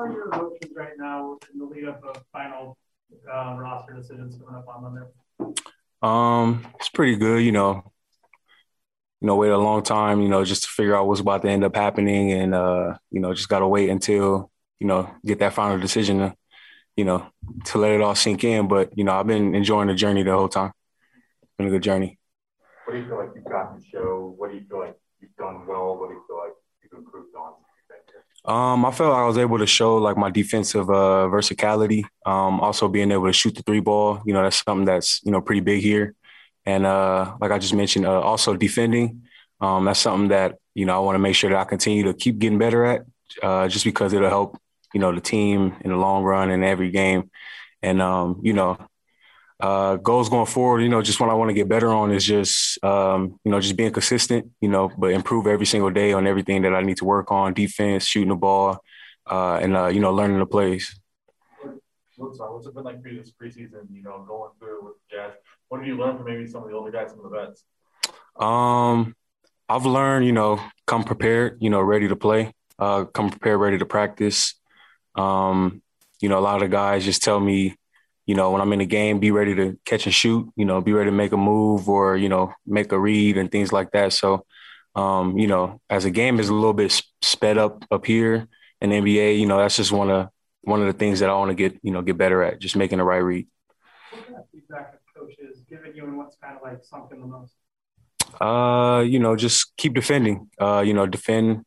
are your emotions right now in the lead up of final uh, roster decisions coming up on Monday? Um, it's pretty good. You know, you know, wait a long time. You know, just to figure out what's about to end up happening, and uh, you know, just gotta wait until you know get that final decision. To, you know, to let it all sink in. But you know, I've been enjoying the journey the whole time. It's been a good journey. What do you feel like you've gotten to show? What do you feel like you've done well? What do you feel like you've improved on? Um, I felt I was able to show like my defensive uh, versatility. Um, also being able to shoot the three ball, you know, that's something that's you know pretty big here. And uh, like I just mentioned, uh, also defending. Um, that's something that you know I want to make sure that I continue to keep getting better at, uh, just because it'll help you know the team in the long run in every game. And um, you know, uh, goals going forward, you know, just what I want to get better on is just, um, you know, just being consistent, you know, but improve every single day on everything that I need to work on defense, shooting the ball, uh, and, uh, you know, learning the plays. What's, what's it been like for you this preseason, you know, going through with Jazz? What did you learn from maybe some of the older guys, some of the vets? Um, I've learned, you know, come prepared, you know, ready to play, uh, come prepared, ready to practice. Um, you know, a lot of the guys just tell me, you know, when I'm in the game, be ready to catch and shoot, you know, be ready to make a move or, you know, make a read and things like that. So, um, you know, as a game is a little bit sped up up here in NBA, you know, that's just one of one of the things that I want to get, you know, get better at, just making the right read. What kind of feedback have coaches given you and what's kind of like sunk in the most? Uh, you know, just keep defending. Uh, you know, defend,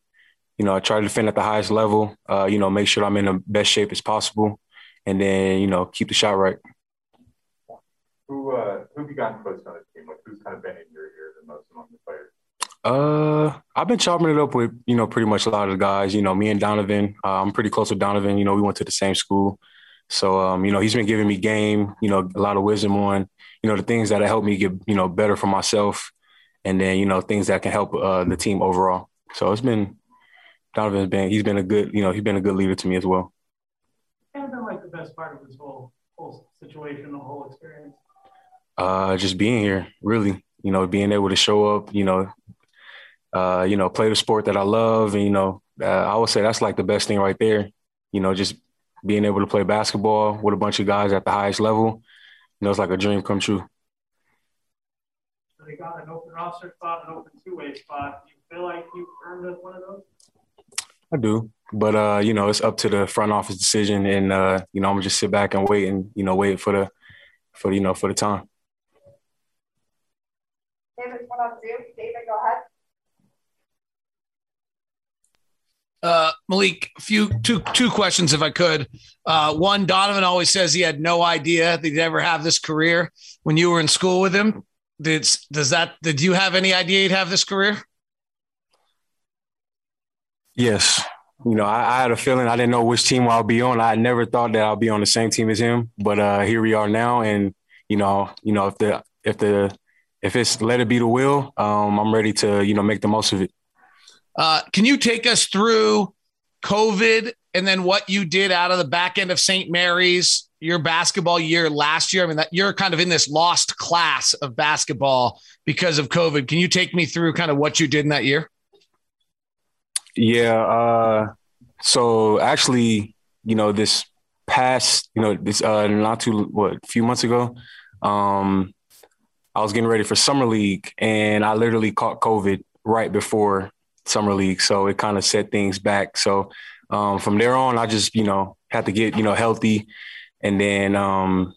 you know, I try to defend at the highest level. Uh, you know, make sure I'm in the best shape as possible and then you know keep the shot right. Who uh, who have you gotten close on the team? Like who's kind of been in your ear the most among the players? Uh, I've been chopping it up with you know pretty much a lot of the guys. You know, me and Donovan. Uh, I'm pretty close with Donovan. You know, we went to the same school, so um, you know he's been giving me game. You know, a lot of wisdom on you know the things that help me get you know better for myself, and then you know things that can help uh, the team overall. So it's been Donovan's been he's been a good you know he's been a good leader to me as well best part of this whole whole situation, the whole experience? Uh, just being here, really. You know, being able to show up. You know, uh, you know, play the sport that I love, and you know, uh, I would say that's like the best thing right there. You know, just being able to play basketball with a bunch of guys at the highest level. You know, it's like a dream come true. So they got an open roster spot, an open two-way spot. Do you feel like you earned one of those? I do. But uh, you know, it's up to the front office decision, and uh, you know, I'm gonna just sit back and wait, and you know, wait for the, for you know, for the time. David, one on Zoom. David, go ahead. Uh, Malik, few two two questions if I could. Uh, one, Donovan always says he had no idea that he'd ever have this career when you were in school with him. Did does that? Did you have any idea he'd have this career? Yes, you know, I, I, had a feeling I didn't know which team I'll be on. I never thought that I'll be on the same team as him, but uh, here we are now. And you know, you know, if the if the if it's let it be the will, um, I'm ready to you know make the most of it. Uh, can you take us through COVID and then what you did out of the back end of St. Mary's your basketball year last year? I mean, that you're kind of in this lost class of basketball because of COVID. Can you take me through kind of what you did in that year? Yeah. Uh, so actually, you know, this past, you know, this uh, not too what a few months ago, um, I was getting ready for summer league, and I literally caught COVID right before summer league, so it kind of set things back. So um, from there on, I just you know had to get you know healthy, and then um,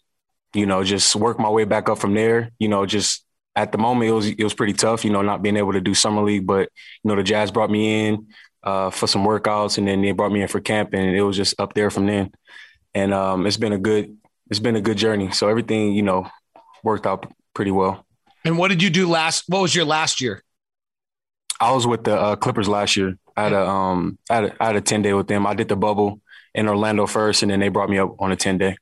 you know just work my way back up from there. You know, just at the moment it was it was pretty tough, you know, not being able to do summer league, but you know the Jazz brought me in uh, for some workouts, and then they brought me in for camp, and it was just up there from then. And um, it's been a good it's been a good journey. So everything you know worked out pretty well. And what did you do last? What was your last year? I was with the uh, Clippers last year. I had a um I had a, I had a ten day with them. I did the bubble in Orlando first, and then they brought me up on a ten day.